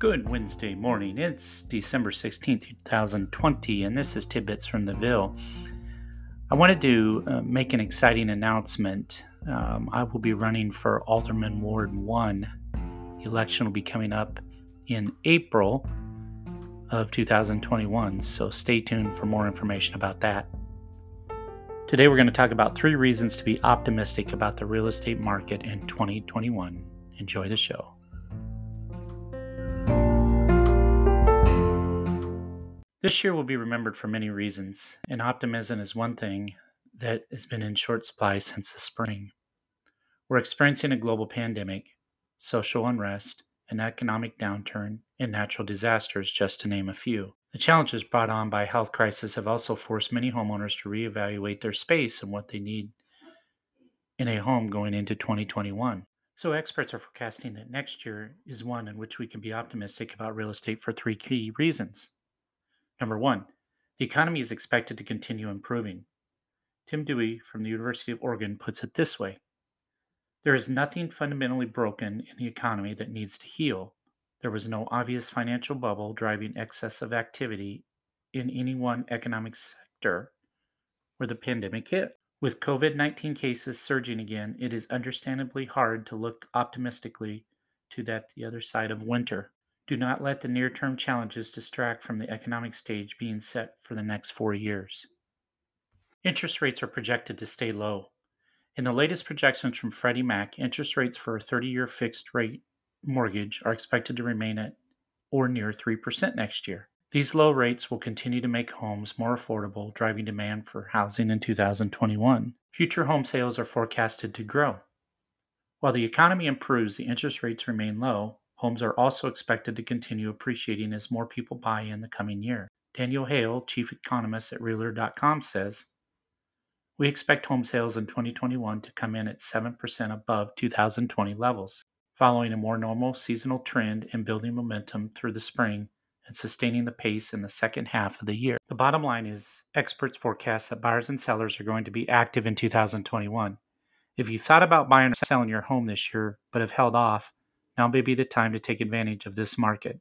Good Wednesday morning. It's December 16th, 2020, and this is Tidbits from the Ville. I wanted to uh, make an exciting announcement. Um, I will be running for Alderman Ward 1. The election will be coming up in April of 2021, so stay tuned for more information about that. Today, we're going to talk about three reasons to be optimistic about the real estate market in 2021. Enjoy the show. This year will be remembered for many reasons, and optimism is one thing that has been in short supply since the spring. We're experiencing a global pandemic, social unrest, an economic downturn, and natural disasters, just to name a few. The challenges brought on by health crisis have also forced many homeowners to reevaluate their space and what they need in a home going into 2021. So, experts are forecasting that next year is one in which we can be optimistic about real estate for three key reasons. Number one, the economy is expected to continue improving. Tim Duy from the University of Oregon puts it this way There is nothing fundamentally broken in the economy that needs to heal. There was no obvious financial bubble driving excess of activity in any one economic sector where the pandemic hit. With COVID 19 cases surging again, it is understandably hard to look optimistically to that the other side of winter. Do not let the near term challenges distract from the economic stage being set for the next four years. Interest rates are projected to stay low. In the latest projections from Freddie Mac, interest rates for a 30 year fixed rate mortgage are expected to remain at or near 3% next year. These low rates will continue to make homes more affordable, driving demand for housing in 2021. Future home sales are forecasted to grow. While the economy improves, the interest rates remain low, Homes are also expected to continue appreciating as more people buy in the coming year. Danielle Hale, chief economist at Realtor.com, says We expect home sales in 2021 to come in at 7% above 2020 levels, following a more normal seasonal trend and building momentum through the spring and sustaining the pace in the second half of the year. The bottom line is experts forecast that buyers and sellers are going to be active in 2021. If you thought about buying or selling your home this year but have held off, now may be the time to take advantage of this market.